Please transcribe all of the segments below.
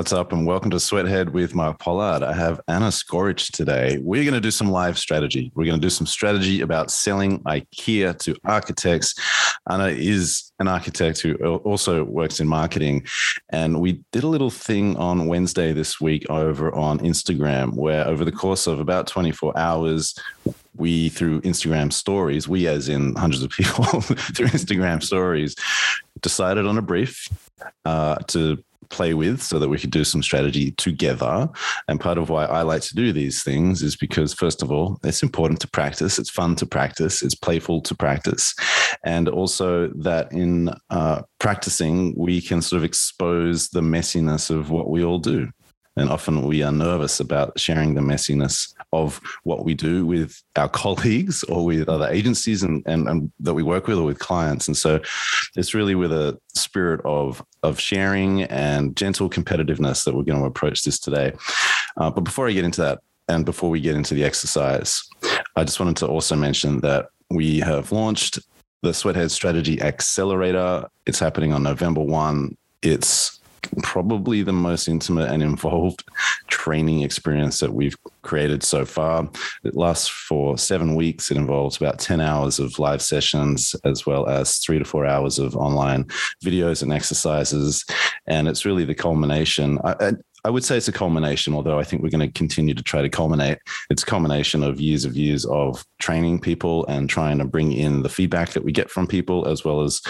what's up? And welcome to Sweathead with Mark Pollard. I have Anna Skoric today. We're going to do some live strategy. We're going to do some strategy about selling IKEA to architects. Anna is an architect who also works in marketing. And we did a little thing on Wednesday this week over on Instagram, where over the course of about 24 hours, we through Instagram stories, we as in hundreds of people through Instagram stories, decided on a brief uh, to play with so that we could do some strategy together. And part of why I like to do these things is because, first of all, it's important to practice, it's fun to practice, it's playful to practice. And also that in uh, practicing, we can sort of expose the messiness of what we all do. And often we are nervous about sharing the messiness of what we do with our colleagues or with other agencies and, and, and, that we work with or with clients. And so it's really with a spirit of, of sharing and gentle competitiveness that we're going to approach this today. Uh, but before I get into that, and before we get into the exercise, I just wanted to also mention that we have launched the Sweathead Strategy Accelerator. It's happening on November 1. It's probably the most intimate and involved training experience that we've created so far. It lasts for seven weeks. It involves about 10 hours of live sessions, as well as three to four hours of online videos and exercises. And it's really the culmination. I, I would say it's a culmination, although I think we're going to continue to try to culminate. It's a culmination of years of years of training people and trying to bring in the feedback that we get from people, as well as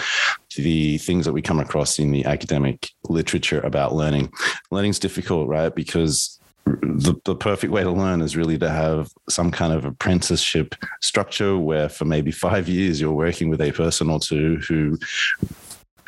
the things that we come across in the academic literature about learning. Learning's difficult, right? Because the, the perfect way to learn is really to have some kind of apprenticeship structure where for maybe five years you're working with a person or two who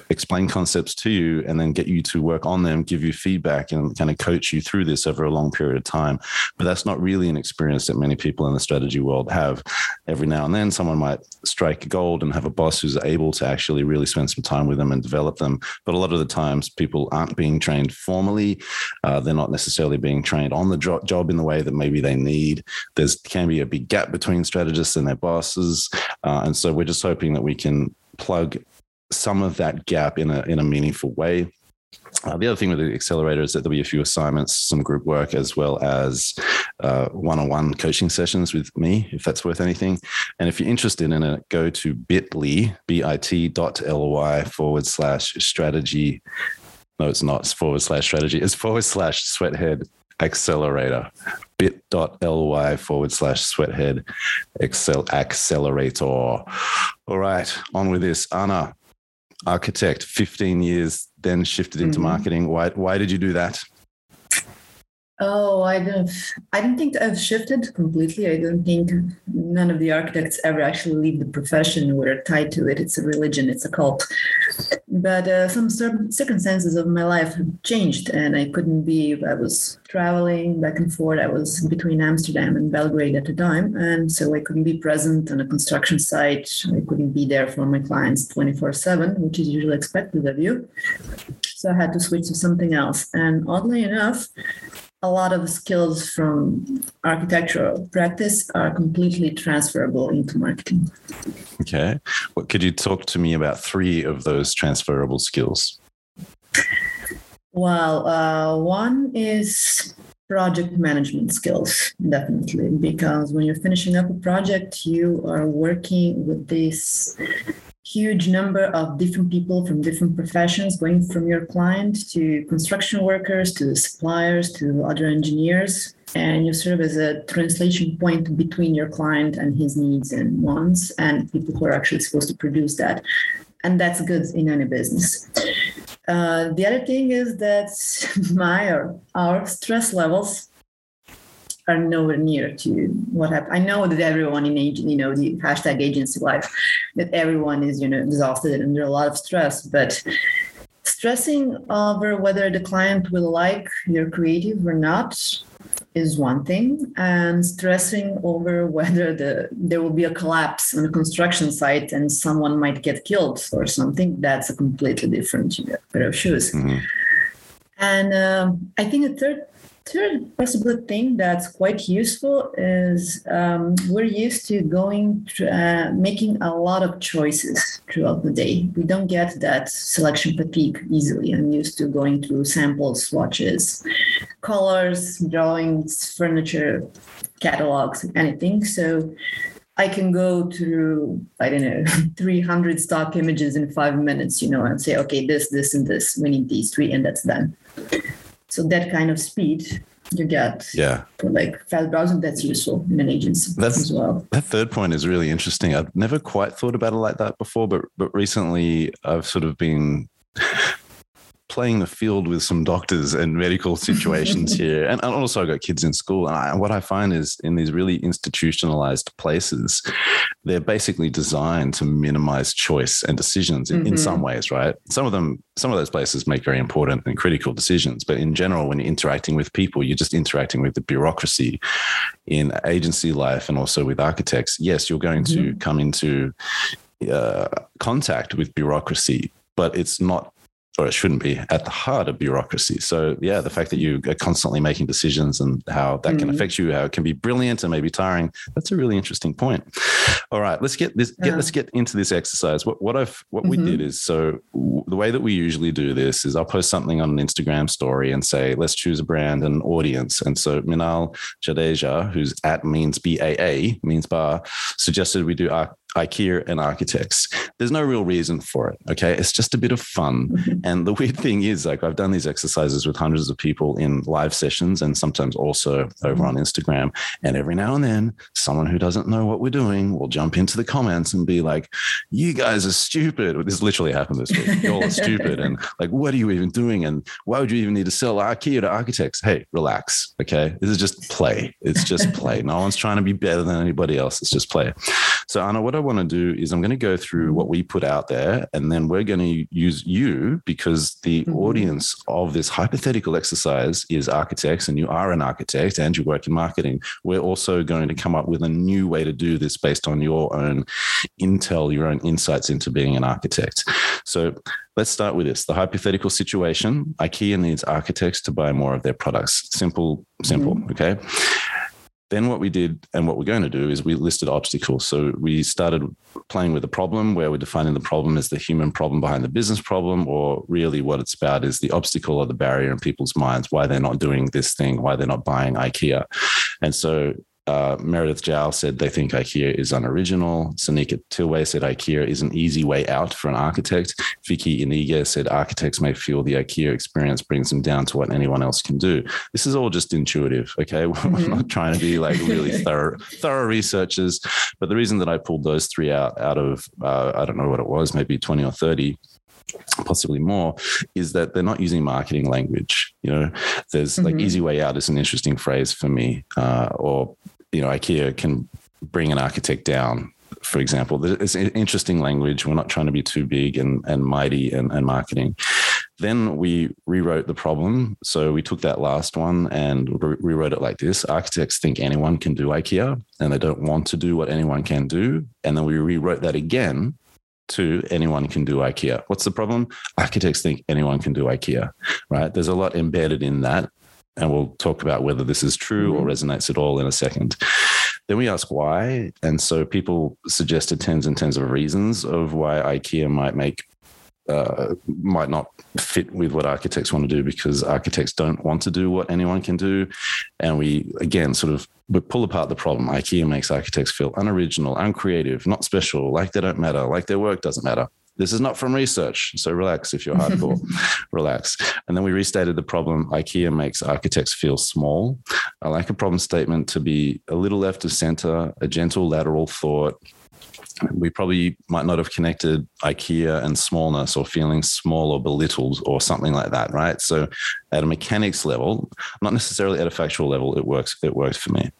explain concepts to you and then get you to work on them, give you feedback, and kind of coach you through this over a long period of time. But that's not really an experience that many people in the strategy world have. Every now and then, someone might strike gold and have a boss who's able to actually really spend some time with them and develop them. But a lot of the times, people aren't being trained formally. Uh, they're not necessarily being trained on the job in the way that maybe they need. There's can be a big gap between strategists and their bosses, uh, and so we're just hoping that we can plug some of that gap in a in a meaningful way. Uh, the other thing with the accelerator is that there'll be a few assignments, some group work, as well as uh, one-on-one coaching sessions with me, if that's worth anything. And if you're interested in it, go to bit.ly, B-I-T dot bit.ly forward slash strategy. No, it's not forward slash strategy. It's forward slash sweathead accelerator bit.ly forward slash sweathead accelerator all right on with this anna architect, 15 years, then shifted into mm-hmm. marketing. Why, why did you do that? Oh, I don't. I don't think I've shifted completely. I don't think none of the architects ever actually leave the profession. We're tied to it. It's a religion. It's a cult. But uh, some circumstances of my life have changed, and I couldn't be. I was traveling back and forth. I was between Amsterdam and Belgrade at the time, and so I couldn't be present on a construction site. I couldn't be there for my clients twenty four seven, which is usually expected of you. So I had to switch to something else. And oddly enough, a lot of skills from architectural practice are completely transferable into marketing. Okay. What could you talk to me about three of those transferable skills? Well, uh, one is project management skills, definitely, because when you're finishing up a project, you are working with this huge number of different people from different professions going from your client to construction workers to suppliers to other engineers and you serve as a translation point between your client and his needs and wants and people who are actually supposed to produce that. And that's good in any business. Uh, the other thing is that my or our stress levels are nowhere near to what happened. I know that everyone in age, you know, the hashtag agency life, that everyone is, you know, exhausted and under a lot of stress, but stressing over whether the client will like your creative or not is one thing and stressing over whether the there will be a collapse on a construction site and someone might get killed or something that's a completely different you know, pair of shoes mm-hmm. and um, i think a third third possible thing that's quite useful is um, we're used to going to, uh, making a lot of choices throughout the day. We don't get that selection fatigue easily. I'm used to going through samples, swatches, colors, drawings, furniture, catalogs, anything. So I can go through, I don't know, 300 stock images in five minutes, you know, and say, okay, this, this, and this, we need these three, and that's done. So that kind of speed you get yeah for like fast browsing that's useful in an agency that's, as well. That third point is really interesting. I've never quite thought about it like that before, but but recently I've sort of been playing the field with some doctors and medical situations here. And, and also, I got kids in school. And I, what I find is in these really institutionalized places, they're basically designed to minimize choice and decisions in, mm-hmm. in some ways, right? Some of them, some of those places make very important and critical decisions. But in general, when you're interacting with people, you're just interacting with the bureaucracy in agency life and also with architects. Yes, you're going mm-hmm. to come into uh, contact with bureaucracy, but it's not or it shouldn't be at the heart of bureaucracy. So yeah, the fact that you are constantly making decisions and how that mm-hmm. can affect you, how it can be brilliant and maybe tiring. That's a really interesting point. All right, let's get this. Get, let's get into this exercise. What what I've what mm-hmm. we did is so the way that we usually do this is I'll post something on an Instagram story and say let's choose a brand and audience. And so Minal Jadeja, who's at means B A A means bar, suggested we do our IKEA and architects. There's no real reason for it. Okay. It's just a bit of fun. Mm-hmm. And the weird thing is, like, I've done these exercises with hundreds of people in live sessions and sometimes also over mm-hmm. on Instagram. And every now and then, someone who doesn't know what we're doing will jump into the comments and be like, You guys are stupid. This literally happened this week. You're all stupid. And like, what are you even doing? And why would you even need to sell IKEA to architects? Hey, relax. Okay. This is just play. It's just play. no one's trying to be better than anybody else. It's just play. So, Anna, what I want to do is I'm going to go through what we put out there, and then we're going to use you because the mm-hmm. audience of this hypothetical exercise is architects, and you are an architect and you work in marketing. We're also going to come up with a new way to do this based on your own intel, your own insights into being an architect. So, Let's start with this. The hypothetical situation IKEA needs architects to buy more of their products. Simple, simple. Mm-hmm. Okay. Then what we did and what we're going to do is we listed obstacles. So we started playing with the problem where we're defining the problem as the human problem behind the business problem, or really what it's about is the obstacle or the barrier in people's minds, why they're not doing this thing, why they're not buying IKEA. And so uh, Meredith Jow said they think IKEA is unoriginal. Sanika Tilway said IKEA is an easy way out for an architect. Vicky Iniga said architects may feel the IKEA experience brings them down to what anyone else can do. This is all just intuitive, okay? Mm-hmm. We're not trying to be like really thorough, thorough researchers. But the reason that I pulled those three out out of uh, I don't know what it was, maybe twenty or thirty possibly more is that they're not using marketing language you know there's mm-hmm. like easy way out is an interesting phrase for me uh, or you know, IKEA can bring an architect down. For example, it's interesting language. We're not trying to be too big and, and mighty and, and marketing. Then we rewrote the problem. So we took that last one and re- rewrote it like this Architects think anyone can do IKEA and they don't want to do what anyone can do. And then we rewrote that again to anyone can do IKEA. What's the problem? Architects think anyone can do IKEA, right? There's a lot embedded in that and we'll talk about whether this is true or mm-hmm. resonates at all in a second. Then we ask why. And so people suggested tens and tens of reasons of why IKEA might make uh, might not fit with what architects want to do because architects don't want to do what anyone can do. And we, again, sort of we pull apart the problem. IKEA makes architects feel unoriginal, uncreative, not special, like they don't matter, like their work doesn't matter. This is not from research. So relax if you're hardcore, relax. And then we restated the problem IKEA makes architects feel small. I like a problem statement to be a little left of center, a gentle lateral thought. We probably might not have connected IKEA and smallness or feeling small or belittled or something like that, right? So at a mechanics level, not necessarily at a factual level, it works, it works for me.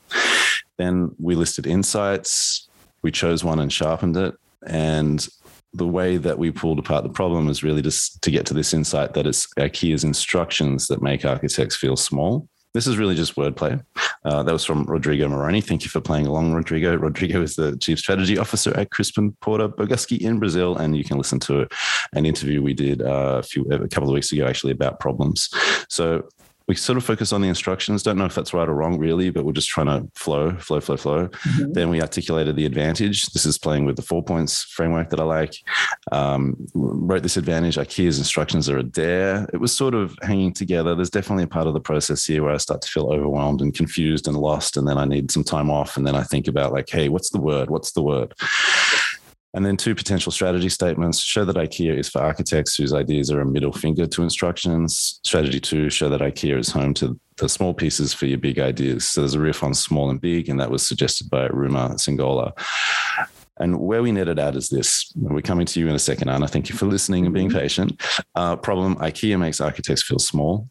Then we listed insights. We chose one and sharpened it. And the way that we pulled apart the problem is really just to get to this insight that it's IKEA's instructions that make architects feel small. This is really just wordplay. Uh, that was from Rodrigo Moroni. Thank you for playing along, Rodrigo. Rodrigo is the Chief Strategy Officer at Crispin Porter Bogusky in Brazil, and you can listen to an interview we did uh, a few a couple of weeks ago actually about problems. So we sort of focus on the instructions. Don't know if that's right or wrong, really, but we're just trying to flow, flow, flow, flow. Mm-hmm. Then we articulated the advantage. This is playing with the four points framework that I like. Um, wrote this advantage. IKEA's instructions are a dare. It was sort of hanging together. There's definitely a part of the process here where I start to feel overwhelmed and confused and lost, and then I need some time off, and then I think about like, hey, what's the word? What's the word? And then two potential strategy statements show that IKEA is for architects whose ideas are a middle finger to instructions. Strategy two, show that IKEA is home to the small pieces for your big ideas. So there's a riff on small and big, and that was suggested by Ruma Singola. And where we netted out is this. We're coming to you in a second, Anna. Thank you for listening and being mm-hmm. patient. Uh, problem IKEA makes architects feel small.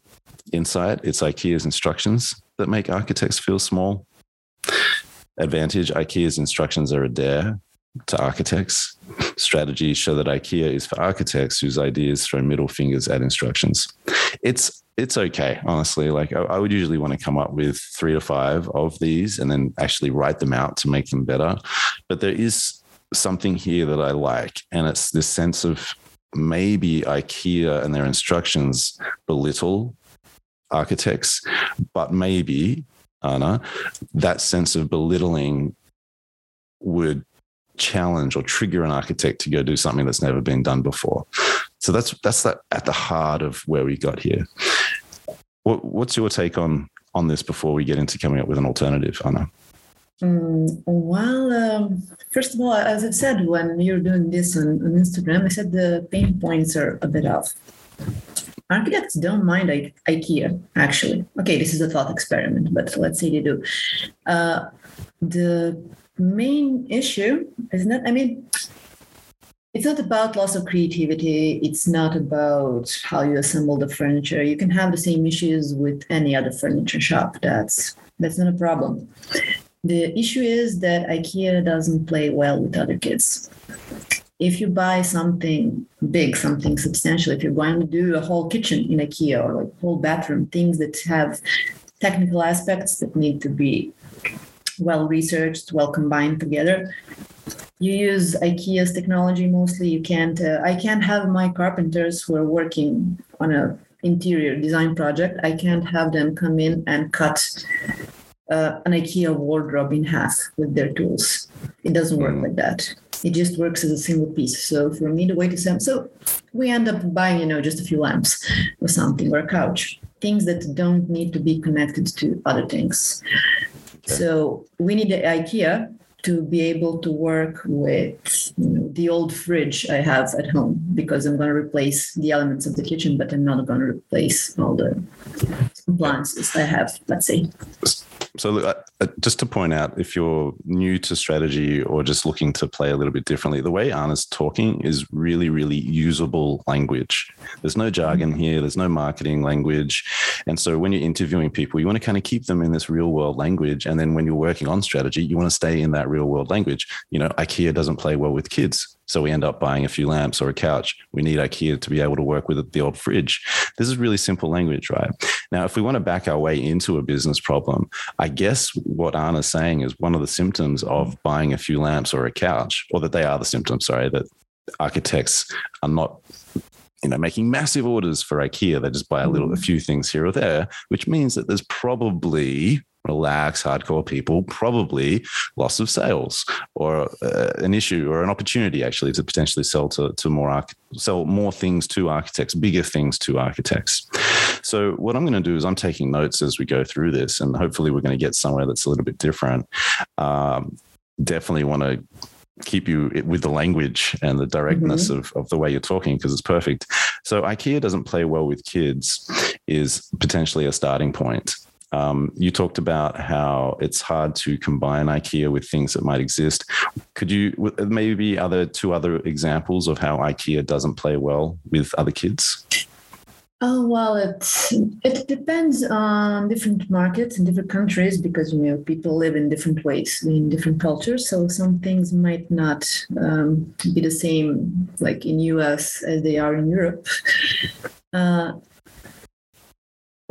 Insight, it's IKEA's instructions that make architects feel small. Advantage, IKEA's instructions are a dare to architects. Strategies show that IKEA is for architects whose ideas throw middle fingers at instructions. It's it's okay, honestly. Like I, I, would usually want to come up with three to five of these and then actually write them out to make them better. But there is something here that I like, and it's this sense of maybe IKEA and their instructions belittle architects, but maybe Anna, that sense of belittling would challenge or trigger an architect to go do something that's never been done before. So that's that's that at the heart of where we got here. What, what's your take on on this before we get into coming up with an alternative, Anna? Mm, well, um, first of all, as I've said, when you're doing this on, on Instagram, I said the pain points are a bit off. Architects don't mind I- IKEA, actually. Okay, this is a thought experiment, but let's say they do. Uh, the main issue is not, I mean, it's not about loss of creativity. It's not about how you assemble the furniture. You can have the same issues with any other furniture shop. That's that's not a problem. The issue is that IKEA doesn't play well with other kids. If you buy something big, something substantial, if you're going to do a whole kitchen in IKEA or like whole bathroom, things that have technical aspects that need to be well researched, well combined together. You use IKEA's technology mostly. You can't. Uh, I can't have my carpenters who are working on a interior design project. I can't have them come in and cut uh, an IKEA wardrobe in half with their tools. It doesn't work mm. like that. It just works as a single piece. So for me, the way to sell, so we end up buying, you know, just a few lamps or something or a couch, things that don't need to be connected to other things. So we need the IKEA to be able to work with the old fridge I have at home because I'm going to replace the elements of the kitchen, but I'm not going to replace all the appliances I have, let's say. So, uh, just to point out, if you're new to strategy or just looking to play a little bit differently, the way Anna's talking is really, really usable language. There's no jargon mm-hmm. here, there's no marketing language. And so, when you're interviewing people, you want to kind of keep them in this real world language. And then, when you're working on strategy, you want to stay in that real world language. You know, IKEA doesn't play well with kids. So we end up buying a few lamps or a couch. We need IKEA to be able to work with the old fridge. This is really simple language, right? Now, if we want to back our way into a business problem, I guess what Anna's saying is one of the symptoms of buying a few lamps or a couch, or that they are the symptoms, sorry, that architects are not you know making massive orders for ikea they just buy a little a mm. few things here or there which means that there's probably relax, hardcore people, probably loss of sales or uh, an issue or an opportunity actually to potentially sell to, to more arch- sell more things to architects, bigger things to architects. So what I'm going to do is I'm taking notes as we go through this, and hopefully we're going to get somewhere that's a little bit different. Um, definitely want to keep you with the language and the directness mm-hmm. of, of the way you're talking because it's perfect. So IKEA doesn't play well with kids is potentially a starting point. Um, you talked about how it's hard to combine IKEA with things that might exist. Could you maybe other two other examples of how IKEA doesn't play well with other kids? Oh well, it it depends on different markets and different countries because you know people live in different ways in different cultures. So some things might not um, be the same like in US as they are in Europe. Uh,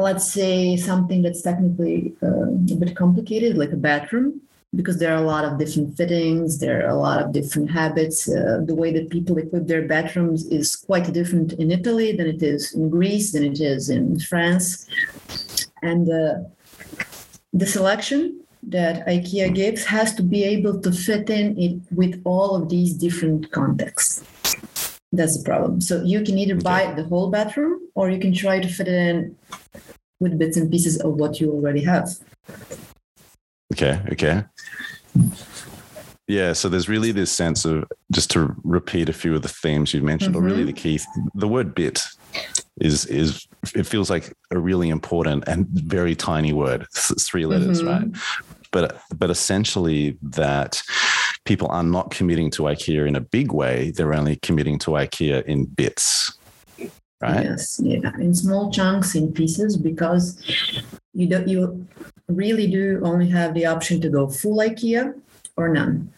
let's say something that's technically uh, a bit complicated, like a bathroom, because there are a lot of different fittings, there are a lot of different habits. Uh, the way that people equip their bathrooms is quite different in Italy than it is in Greece, than it is in France. And uh, the selection that IKEA gives has to be able to fit in it with all of these different contexts. That's the problem. So you can either buy the whole bathroom or you can try to fit it in with bits and pieces of what you already have. Okay, okay. Yeah, so there's really this sense of just to repeat a few of the themes you mentioned, mm-hmm. or really the key. The word "bit" is is it feels like a really important and very tiny word. It's three letters, mm-hmm. right? But but essentially that people are not committing to IKEA in a big way. They're only committing to IKEA in bits. Right? Yes, yeah, in small chunks, in pieces, because you don't you really do only have the option to go full IKEA or none.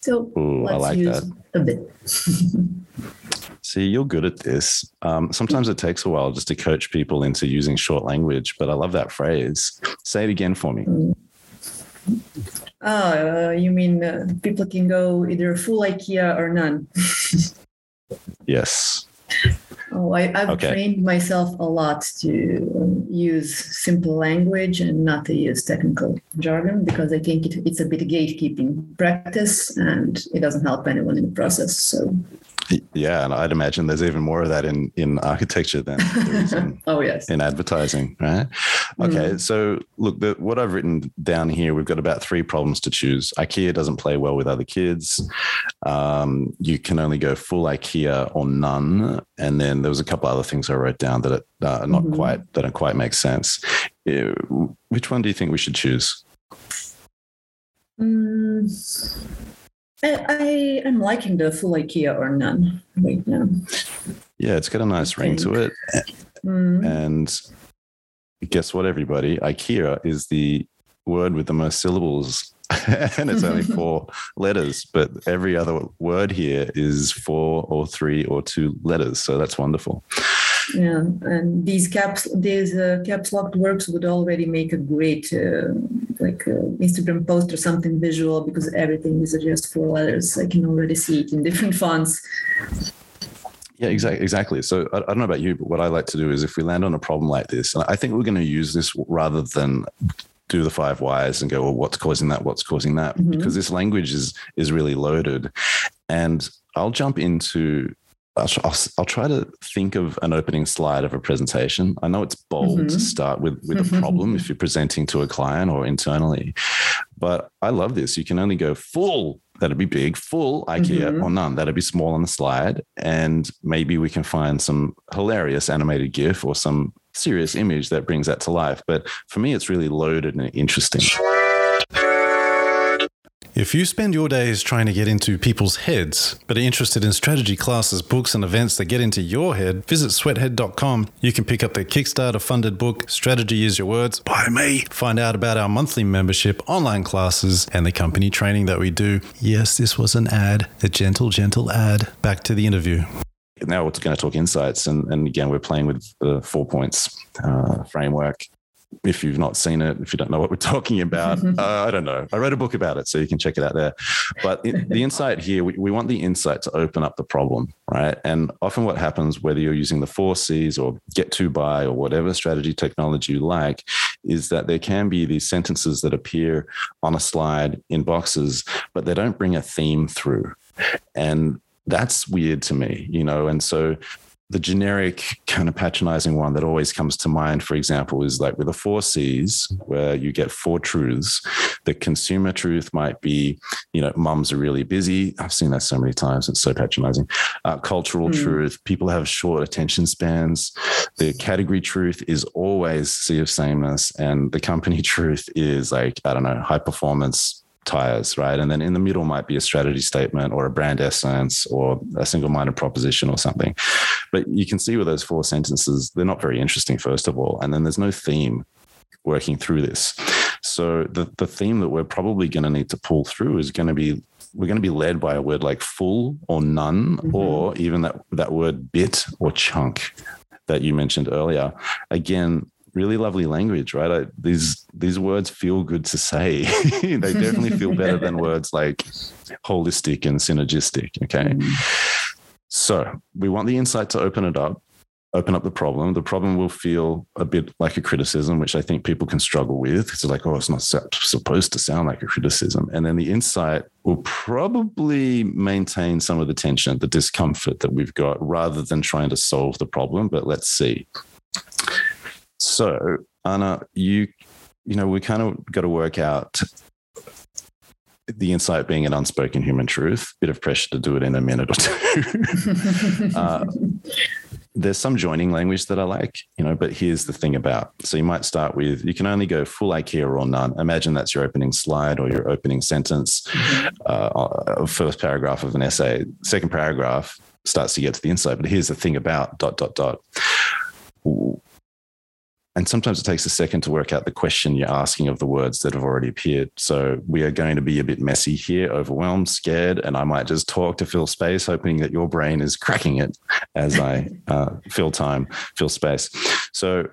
So Ooh, let's like use that. a bit. See, you're good at this. Um, sometimes it takes a while just to coach people into using short language, but I love that phrase. Say it again for me. Mm. Oh, uh, you mean uh, people can go either full IKEA or none? yes. Oh, I, have okay. trained myself a lot to um, use simple language and not to use technical jargon because I think it, it's a bit gatekeeping practice and it doesn't help anyone in the process. So yeah, and I'd imagine there's even more of that in in architecture than in, oh yes in advertising, right? Okay, mm. so look, the, what I've written down here, we've got about three problems to choose. IKEA doesn't play well with other kids. Um, you can only go full IKEA or none, and then there was a couple other things I wrote down that are uh, not mm-hmm. quite that don't quite make sense. Uh, which one do you think we should choose? Mm. I, I am liking the full IKEA or none right now. Yeah, it's got a nice ring to it. Mm. And guess what, everybody? IKEA is the word with the most syllables. and it's only four letters, but every other word here is four or three or two letters. So that's wonderful. Yeah, and these caps, these uh, caps locked works would already make a great uh, like uh, Instagram post or something visual because everything is just four letters. I can already see it in different fonts. Yeah, exactly. Exactly. So I, I, don't know about you, but what I like to do is if we land on a problem like this, and I think we're going to use this rather than do the five whys and go, well, what's causing that? What's causing that? Mm-hmm. Because this language is is really loaded, and I'll jump into I'll, I'll, I'll, try to think of an opening slide of a presentation. I know it's bold mm-hmm. to start with with a problem if you're presenting to a client or internally, but I love this. You can only go full. That'd be big, full IKEA mm-hmm. or none. That'd be small on the slide, and maybe we can find some hilarious animated GIF or some serious image that brings that to life. But for me, it's really loaded and interesting. If you spend your days trying to get into people's heads, but are interested in strategy classes, books, and events that get into your head, visit sweathead.com. You can pick up the Kickstarter funded book, Strategy is Your Words, by me. Find out about our monthly membership, online classes, and the company training that we do. Yes, this was an ad, a gentle, gentle ad. Back to the interview now we're going to talk insights and, and again we're playing with the four points uh, framework if you've not seen it, if you don't know what we're talking about, uh, I don't know. I wrote a book about it, so you can check it out there. But the insight here, we, we want the insight to open up the problem, right? And often what happens, whether you're using the four C's or get to by or whatever strategy technology you like, is that there can be these sentences that appear on a slide in boxes, but they don't bring a theme through. And that's weird to me, you know. And so the generic kind of patronizing one that always comes to mind, for example, is like with the four C's, where you get four truths. The consumer truth might be, you know, mums are really busy. I've seen that so many times. It's so patronizing. Uh, cultural mm. truth, people have short attention spans. The category truth is always sea of sameness. And the company truth is like, I don't know, high performance tires, right? And then in the middle might be a strategy statement or a brand essence or a single minded proposition or something. But you can see with those four sentences, they're not very interesting, first of all. And then there's no theme working through this. So the, the theme that we're probably going to need to pull through is going to be we're going to be led by a word like full or none, mm-hmm. or even that, that word bit or chunk that you mentioned earlier. Again, really lovely language, right? I, these these words feel good to say. they definitely feel better than words like holistic and synergistic. Okay. Mm. So we want the insight to open it up. open up the problem. The problem will feel a bit like a criticism, which I think people can struggle with. It's like, oh, it's not supposed to sound like a criticism. And then the insight will probably maintain some of the tension, the discomfort that we've got, rather than trying to solve the problem. But let's see. So, Anna, you, you know, we kind of got to work out the insight being an unspoken human truth, bit of pressure to do it in a minute or two. uh, there's some joining language that I like, you know, but here's the thing about. So you might start with you can only go full IKEA or none. Imagine that's your opening slide or your opening sentence, uh, uh, first paragraph of an essay. Second paragraph starts to get to the insight. But here's the thing about dot dot dot and sometimes it takes a second to work out the question you're asking of the words that have already appeared. So we are going to be a bit messy here, overwhelmed, scared, and I might just talk to fill space, hoping that your brain is cracking it as I uh, fill time, fill space. So,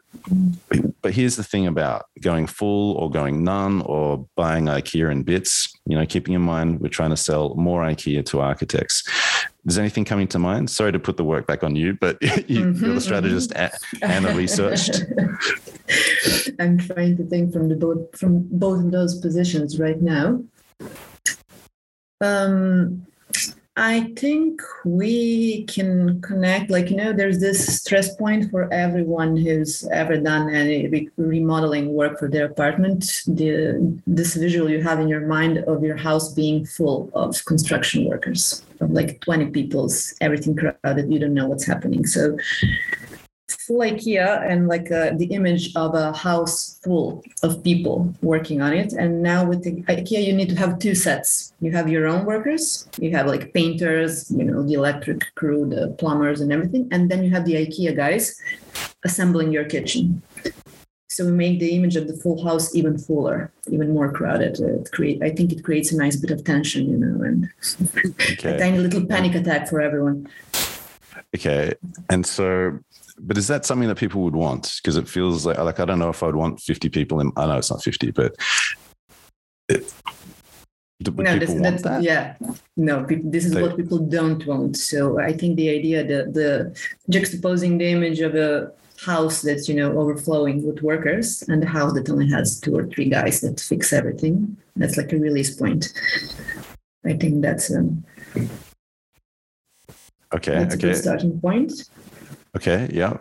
but here's the thing about going full or going none or buying IKEA in bits. You know, keeping in mind we're trying to sell more IKEA to architects. Is anything coming to mind? Sorry to put the work back on you, but you, mm-hmm, you're the mm-hmm. strategist mm-hmm. and the researched. I'm trying to think from the both from both of those positions right now. Um, I think we can connect, like, you know, there's this stress point for everyone who's ever done any remodeling work for their apartment. The, this visual you have in your mind of your house being full of construction workers, of like 20 people's, everything crowded, you don't know what's happening. So full IKEA and like uh, the image of a house full of people working on it. And now with the IKEA, you need to have two sets. You have your own workers, you have like painters, you know, the electric crew, the plumbers, and everything. And then you have the IKEA guys assembling your kitchen. So we make the image of the full house even fuller, even more crowded. It create, I think it creates a nice bit of tension, you know, and okay. a tiny little panic attack for everyone. Okay, and so but is that something that people would want? Because it feels like like I don't know if I'd want fifty people in. I know it's not fifty, but it, no, this, that's, that? yeah, no. This is they, what people don't want. So I think the idea, the the juxtaposing the image of a house that's you know overflowing with workers and a house that only has two or three guys that fix everything. That's like a release point. I think that's um. Okay. That's okay. starting point. Okay. Yeah.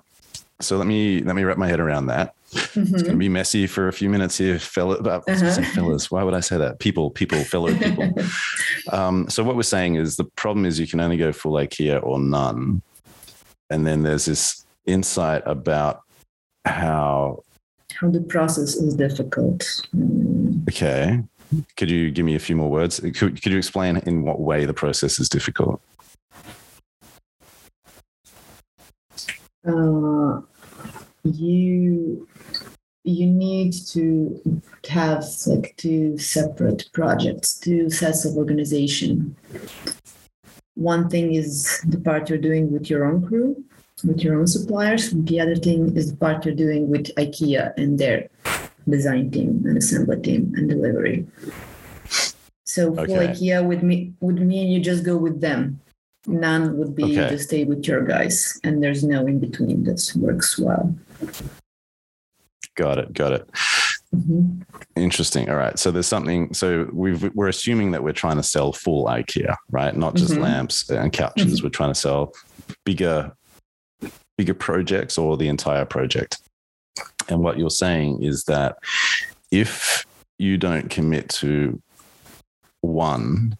So let me let me wrap my head around that. Mm-hmm. It's going to be messy for a few minutes here, fellow. About uh-huh. fellas. Why would I say that? People, people, fellow people. um, so what we're saying is the problem is you can only go full IKEA or none, and then there's this insight about how how the process is difficult. Mm. Okay. Could you give me a few more words? Could, could you explain in what way the process is difficult? Uh, you you need to have like two separate projects, two sets of organization. One thing is the part you're doing with your own crew, with your own suppliers. The other thing is the part you're doing with IKEA and their design team and assembly team and delivery. So for okay. IKEA with me with me you just go with them None would be okay. to stay with your guys, and there's no in between. That works well. Got it. Got it. Mm-hmm. Interesting. All right. So there's something. So we are assuming that we're trying to sell full IKEA, right? Not just mm-hmm. lamps and couches. Mm-hmm. We're trying to sell bigger, bigger projects or the entire project. And what you're saying is that if you don't commit to one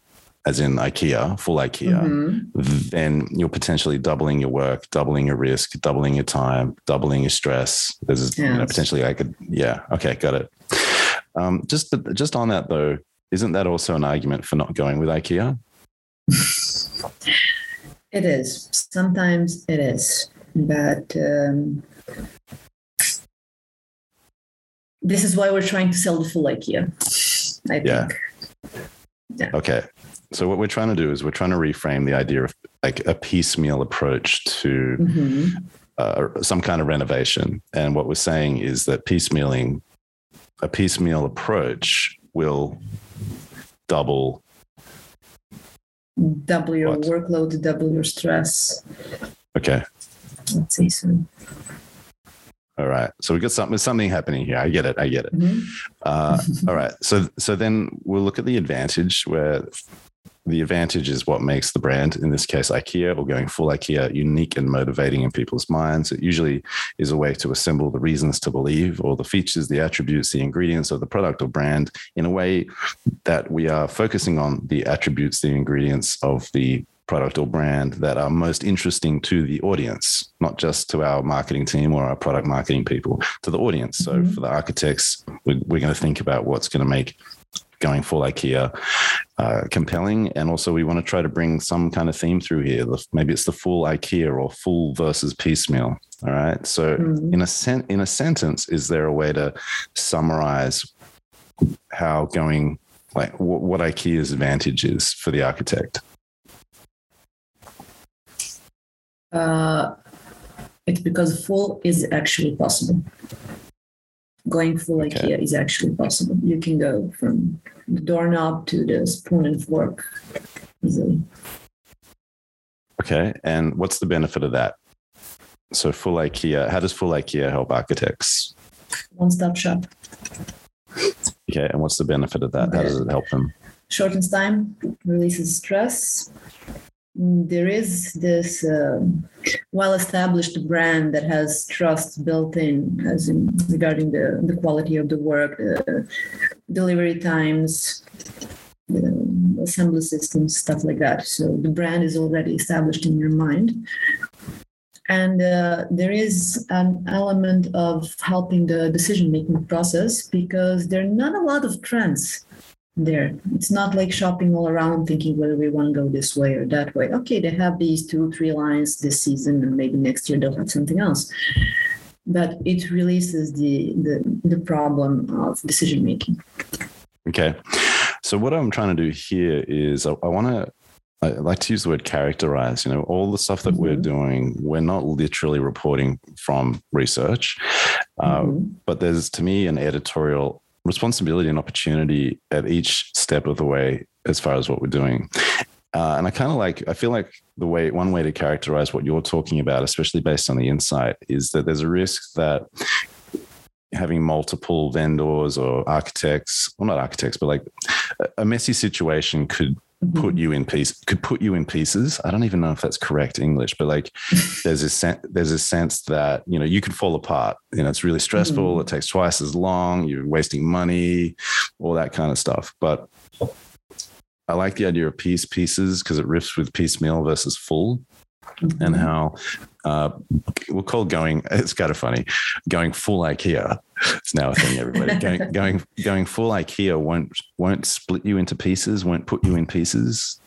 as in IKEA, full IKEA, mm-hmm. then you're potentially doubling your work, doubling your risk, doubling your time, doubling your stress. There's yes. you know, potentially I could, yeah, okay, got it. Um, just just on that though, isn't that also an argument for not going with IKEA? it is. Sometimes it is, but um, this is why we're trying to sell the full IKEA. I think. Yeah. Yeah. Okay. So what we're trying to do is we're trying to reframe the idea of like a piecemeal approach to mm-hmm. uh, some kind of renovation. And what we're saying is that piecemealing, a piecemeal approach will double double your what? workload, double your stress. Okay. let's say so. All right. So we got something something happening here. I get it. I get it. Mhm. Uh, all right. So so then we'll look at the advantage where the advantage is what makes the brand, in this case IKEA or going full IKEA, unique and motivating in people's minds. It usually is a way to assemble the reasons to believe or the features, the attributes, the ingredients of the product or brand in a way that we are focusing on the attributes, the ingredients of the product or brand that are most interesting to the audience, not just to our marketing team or our product marketing people, to the audience. So Mhm. for the architects, we're, we're going to think about what's going to make going full IKEA uh, compelling. And also, we want to try to bring some kind of theme through here. Maybe it's the full IKEA or full versus piecemeal. All right. So, Mhm. in a sen- in a sentence, is there a way to summarize how going like what, what IKEA's advantage is for the architect? Uh, it's because full is actually possible. Going full Okay. IKEA is actually possible. You can go from the doorknob to the spoon and fork easily. Okay. And what's the benefit of that? So, full IKEA, how does full IKEA help architects? One stop shop. Okay. And what's the benefit of that? How does it help them? Shortens time, releases stress. There is this um well established brand that has trust built in, as in regarding the, the quality of the work, the delivery times, the assembly systems, stuff like that. So the brand is already established in your mind. And uh, there is an element of helping the decision making process because there are not a lot of trends there. It's not like shopping all around thinking whether we want to go this way or that way. Okay, they have these two, three lines this season, and maybe next year they'll have something else. But it releases the the, the problem of decision making. Okay. So what I'm trying to do here is I, I want to I like to use the word characterize. You know, all the stuff that we're Mhm. doing, we're not literally reporting from research, uh, Mhm. but there's to me an editorial responsibility and opportunity at each step of the way as far as what we're doing. Uh, and I kind of like, I feel like the way, one way to characterize what you're talking about, especially based on the insight, is that there's a risk that having multiple vendors or architects, well, not architects, but like a- a messy situation could put you in piece could put you in pieces. I don't even know if that's correct english but like there's a sen- there's a sense that you know you could fall apart. You know it's really stressful. Mhm. it takes twice as long. You're wasting money all that kind of stuff. But i like the idea of piece pieces because it riffs with piecemeal versus full Mhm. and how uh, we'll call going it's kind of funny going full ikea. It's now a thing everybody. Going going going full ikea won't won't split you into pieces won't put you in pieces.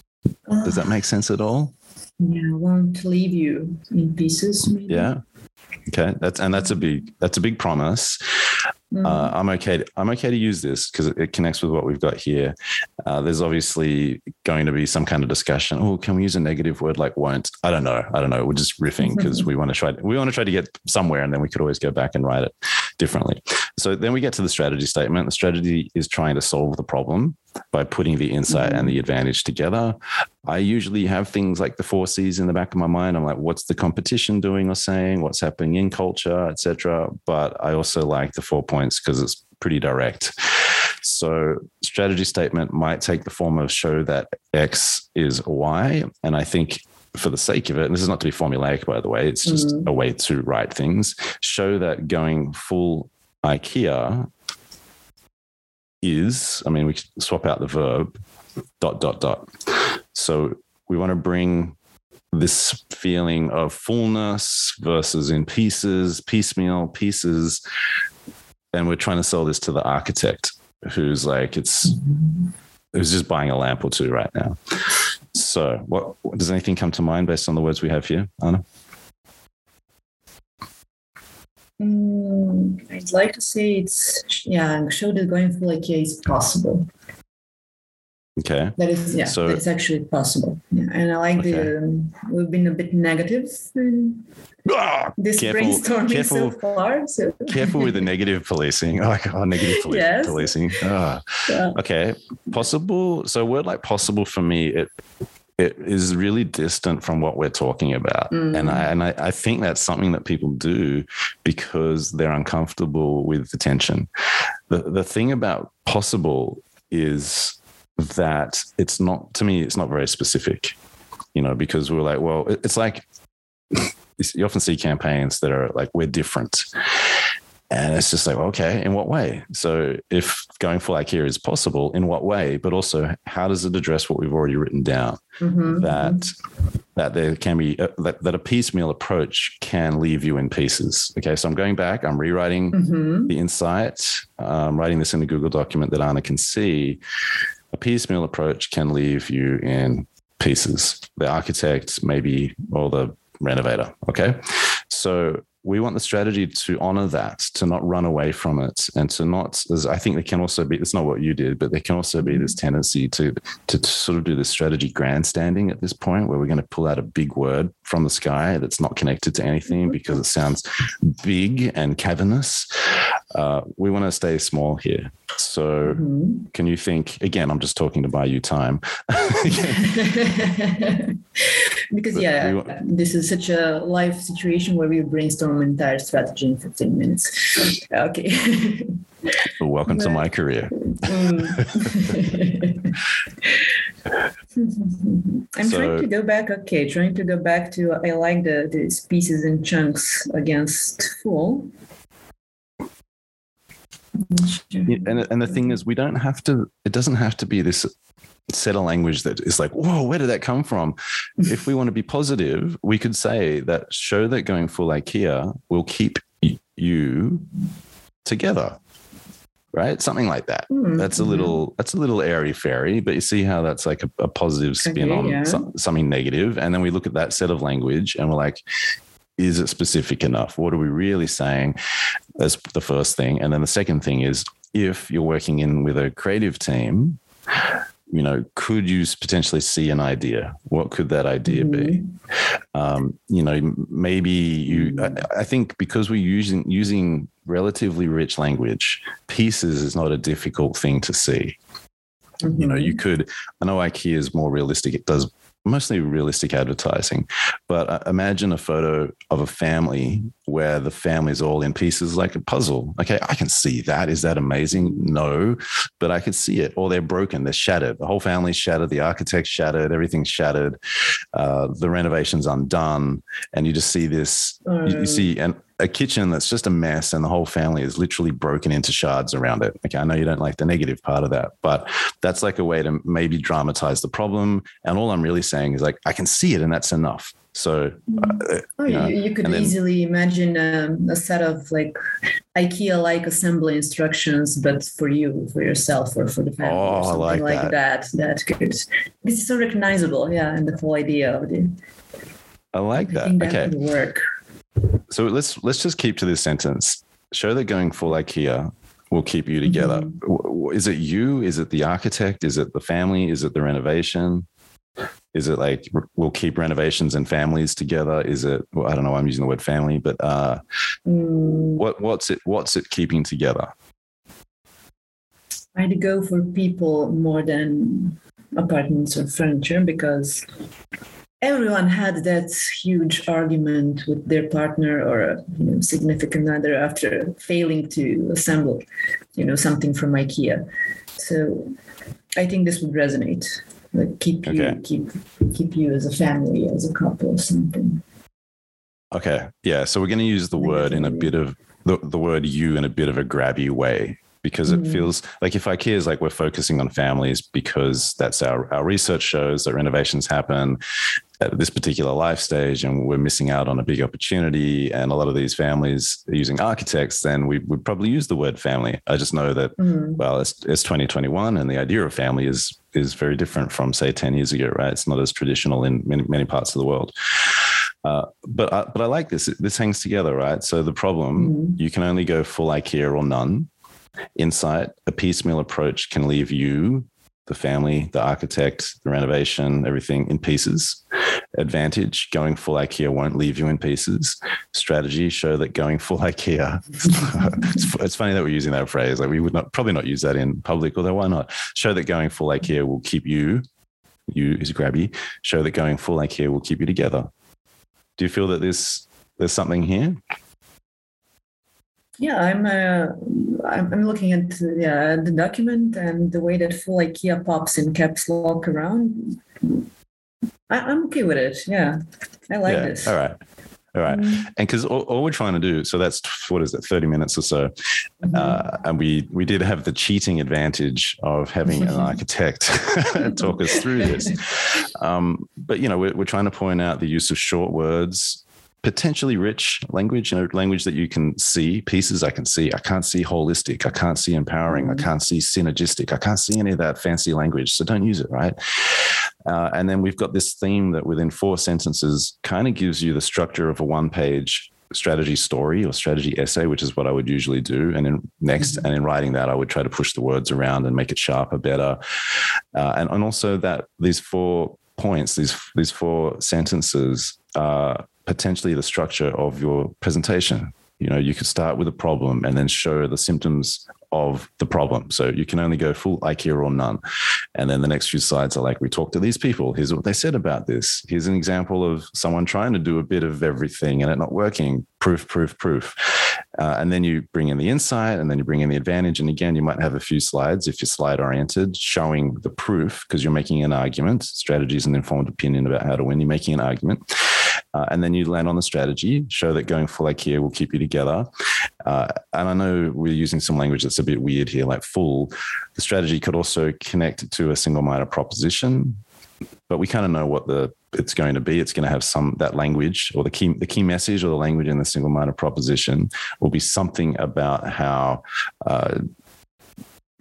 Does that make sense at all? Yeah, won't leave you in pieces. Maybe. yeah. Okay. That's and that's a big that's a big promise Mhm. uh, I'm okay. To, I'm okay to use this because it, it connects with what we've got here. Uh, there's obviously going to be some kind of discussion. Oh, can we use a negative word like won't? I don't know. I don't know. We're just riffing because we want to try. We want to try to get somewhere, and then we could always go back and write it differently. So then we get to the strategy statement. The strategy is trying to solve the problem by putting the insight and the advantage together. I usually have things like the four C's in the back of my mind. I'm like, what's the competition doing or saying? What's happening in culture, etc. But I also like the four points because it's pretty direct. So strategy statement might take the form of show that X is Y, and I think. For the sake of it, and this is not to be formulaic, by the way, it's just Mhm. a way to write things. Show that going full IKEA is, I mean, we swap out the verb, dot, dot, dot. So we want to bring this feeling of fullness versus in pieces, piecemeal pieces. And we're trying to sell this to the architect who's like, it's, who's just buying a lamp or two right now. So, what does anything come to mind based on the words we have here, Anna? Mm, I'd like to say it's yeah, show that going full IKEA is possible. Okay. That is yeah, So- it's actually possible. Yeah, and I like Okay. the um, we've been a bit negative in Ah, this Careful- brainstorming so far. So careful with the negative policing. Oh, like, oh negative policing. Yes. policing. Ah. yeah. Okay. Possible. So a word like possible for me, it it is really distant from what we're talking about. Mm. And I and I, I, think that's something that people do because they're uncomfortable with the tension. The the thing about possible is that it's not to me, it's not very specific. You know, because we're like, well, it's like you often see campaigns that are like, we're different. And it's just like, okay, in what way? So if going full IKEA is possible, in what way? But also, how does it address what we've already written down? Mm-hmm. That that there can be a, that, that a piecemeal approach can leave you in pieces. Okay, so I'm going back. I'm rewriting mm-hmm. the insight. I'm writing this in a Google document that Anna can see. A piecemeal approach can leave you in pieces. The architect, maybe, or the renovator. Okay, so we want the strategy to honor that, to not run away from it, and to not. As I think there can also be. It's not what you did, but there can also be this mm-hmm. tendency to to sort of do this strategy grandstanding at this point, where we're going to pull out a big word from the sky that's not connected to anything mm-hmm. because it sounds big and cavernous. Uh, we want to stay small here. So, mm-hmm. can you think again? I'm just talking to buy you time. because, yeah, want, this is such a live situation where we brainstorm an entire strategy in 15 minutes. Okay. well, welcome but, to my career. Mm. I'm so, trying to go back. Okay, trying to go back to I like the these pieces and chunks against full and and the thing is, we don't have to. It doesn't have to be this set of language that is like, whoa, where did that come from? if we want to be positive, we could say that show that going full IKEA will keep you together. Right, something like that. Mm-hmm. That's a little. That's a little airy fairy, but you see how that's like a, a positive spin okay, on yeah. some, something negative, and then we look at that set of language, and we're like, is it specific enough? What are we really saying? That's the first thing. And then the second thing is if you're working in with a creative team, you know, could you potentially see an idea? What could that idea mm-hmm. be? Um, you know, maybe you. I, I, think because we're using using relatively rich language, pieces is not a difficult thing to see. Mm-hmm. You know, you could. I know IKEA is more realistic. It does mostly realistic advertising. But uh, imagine a photo of a family where the family is all in pieces like a puzzle. Okay, I can see that. Is that amazing? No, but I could see it. Or they're broken, they're shattered. The whole family's shattered, the architect's shattered, everything's shattered, uh, the renovation's undone. And you just see this, you, you see, and a kitchen that's just a mess and the whole family is literally broken into shards around it. Okay, I know you don't like the negative part of that, but that's like a way to maybe dramatize the problem. And all I'm really saying is like, I can see it and that's enough. So, uh, oh, you, know, you, could then, easily imagine um, a set of like IKEA like assembly instructions, but for you, for yourself, or for the family, oh, or something like, like that. that. That could, this is so recognizable. Yeah. And the whole idea of it. I like that. I that okay. work. So let's let's just keep to this sentence. Show that going full IKEA will keep you together. Mm-hmm. Is it you? Is it the architect? Is it the family? Is it the renovation? Is it like we'll keep renovations and families together? Is it? Well, I don't know. Why I'm using the word family, but uh, mm. what what's it? What's it keeping together? I'd go for people more than apartments or furniture because everyone had that huge argument with their partner or you know, significant other after failing to assemble you know something from ikea so i think this would resonate like keep you okay. keep keep you as a family as a couple or something okay yeah so we're going to use the word in a bit of the, the word you in a bit of a grabby way because it mm. feels like if IKEA is like we're focusing on families because that's our, our research shows that renovations happen at this particular life stage and we're missing out on a big opportunity and a lot of these families are using architects then we would probably use the word family i just know that mm. well it's, it's 2021 and the idea of family is is very different from say 10 years ago right it's not as traditional in many, many parts of the world uh, but I, but I like this. This hangs together, right? So the problem mm. you can only go full IKEA or none. Insight, a piecemeal approach can leave you, the family, the architect, the renovation, everything in pieces. Advantage, going full IKEA won't leave you in pieces. Strategy, show that going full IKEA. it's, it's, funny that we're using that phrase. Like we would not probably not use that in public, although why not? Show that going full IKEA will keep you you is grabby, show that going full IKEA will keep you together. Do you feel that this there's something here? Yeah, I'm uh, I'm looking at yeah the document and the way that full IKEA pops in caps lock around. I, am okay with it. Yeah, I like yeah, this. All right. All right. Mm-hmm. And because all, all, we're trying to do, so that's what is it, 30 minutes or so. Mm-hmm. Uh, and we we did have the cheating advantage of having an architect talk us through this. Um, but, you know, we're, we're trying to point out the use of short words, potentially rich language, you know, language that you can see, pieces I can see. I can't see holistic. I can't see empowering. I mm. can't see synergistic. I can't see any of that fancy language. So don't use it, right? Uh, and then we've got this theme that within four sentences kind of gives you the structure of a one page strategy story or strategy essay, which is what I would usually do. And then next, mm-hmm. and in writing that, I would try to push the words around and make it sharper, better. Uh, and, and also that these four points, these these four sentences are potentially the structure of your presentation. You know, you could start with a problem and then show the symptoms of the problem. So you can only go full IKEA or none. And then the next few slides are like, we talked to these people. Here's what they said about this. Here's an example of someone trying to do a bit of everything and it not working. Proof, proof, proof. Uh, and then you bring in the insight and then you bring in the advantage. And again, you might have a few slides if you're slide oriented showing the proof because you're making an argument, strategies and informed opinion about how to win. You're making an argument. Uh, and then you land on the strategy, show that going full IKEA will keep you together. Uh, and I know we're using some language that's a bit weird here, like full. The strategy could also connect to a single minded proposition, but we kind of know what the it's going to be. It's going to have some that language or the key the key message or the language in the single minded proposition will be something about how uh,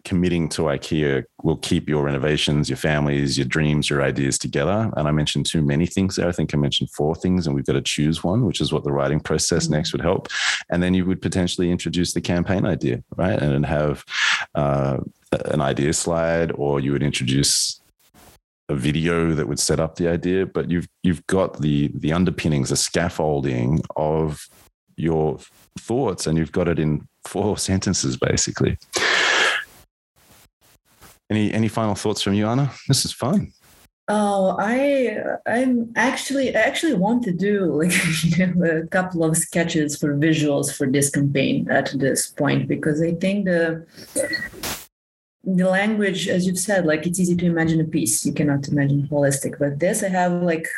committing to IKEA will keep your renovations, your families, your dreams, your ideas together. And I mentioned too many things there. I think I mentioned four things, and we've got to choose one, which is what the writing process mm-hmm. next would help. And then you would potentially introduce the campaign idea, right? And have uh, an idea slide, or you would introduce a video that would set up the idea. But you've you've got the the underpinnings, the scaffolding of your thoughts, and you've got it in four sentences, basically. Any any final thoughts from you, Anna? This is fun. Oh, I I'm actually I actually want to do like you know, a couple of sketches for visuals for this campaign at this point because I think the the language, as you've said, like it's easy to imagine a piece. You cannot imagine holistic, but this I have like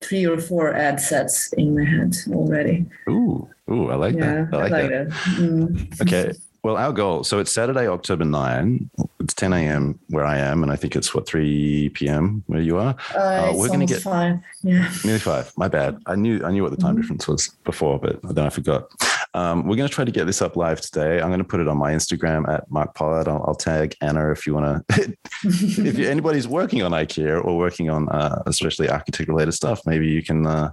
three or four ad sets in my head already. Ooh, ooh, I like yeah, that. I like, I like that. that. Mm. Okay. Well, our goal. So it's Saturday, October 9. It's 10 a.m. where I am. And I think it's what, 3 p.m. where you are? Uh, uh, we're going to get five. Yeah. Nearly five. My bad. I knew I knew what the time mm-hmm. difference was before, but then I forgot. Um, we're going to try to get this up live today. I'm going to put it on my Instagram at Mark Pollard. I'll, I'll tag Anna if you want to. if anybody's working on IKEA or working on uh, especially architect related stuff, maybe you can uh,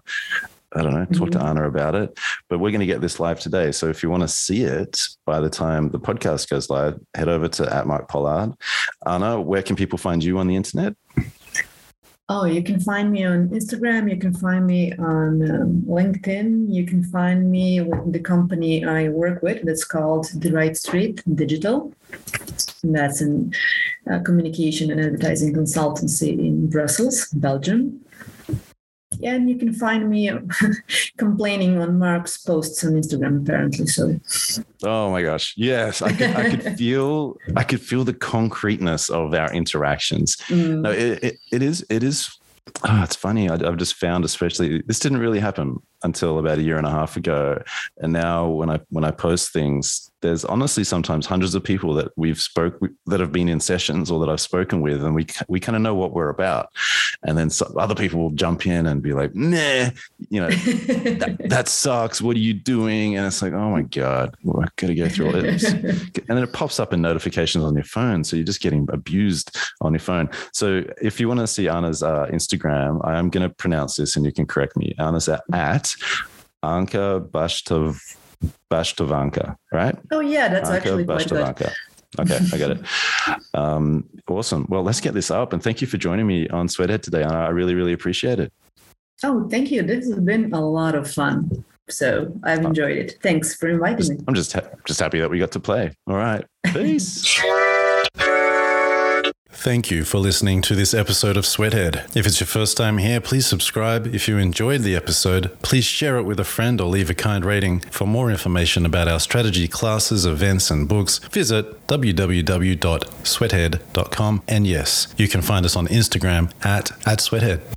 I don't know, talk mm-hmm. to Anna about it. But we're going to get this live today. So if you want to see it by the time the podcast goes live, head over to at Mark Pollard. Anna, where can people find you on the internet? Oh, you can find me on Instagram. You can find me on um, LinkedIn. You can find me with the company I work with that's called The Right Street Digital. And that's a uh, communication and advertising consultancy in Brussels, Belgium and you can find me complaining on Mark's posts on Instagram apparently. So Oh my gosh. Yes. I could, I could feel I could feel the concreteness of our interactions. Mm. No, it, it, it is it is oh, it's funny. I, have just found, especially this didn't really happen until about a year and a half ago, and now when I when I post things, there's honestly sometimes hundreds of people that we've spoke that have been in sessions or that I've spoken with, and we we kind of know what we're about. And then some, other people will jump in and be like, "Nah, you know, that, that, sucks. What are you doing?" And it's like, "Oh my god, well, I got to go through all this." and then it pops up in notifications on your phone, so you're just getting abused on your phone. So if you want to see Anna's uh, Instagram, I am going to pronounce this, and you can correct me. Anna's at, at Anka Bashtov Bashtovanka, right? Oh yeah, that's Anka actually quite good. Okay, I got it. Um, awesome. Well, let's get this up, and thank you for joining me on Sweathead today. I really, really appreciate it. Oh, thank you. This has been a lot of fun. So I've oh. enjoyed it. Thanks for inviting me. I'm just ha- just happy that we got to play. All right. Peace. Thank you for listening to this episode of Sweathead. If it's your first time here, please subscribe. If you enjoyed the episode, please share it with a friend or leave a kind rating. For more information about our strategy classes, events, and books, visit www.sweathead.com. And yes, you can find us on Instagram at, at Sweathead.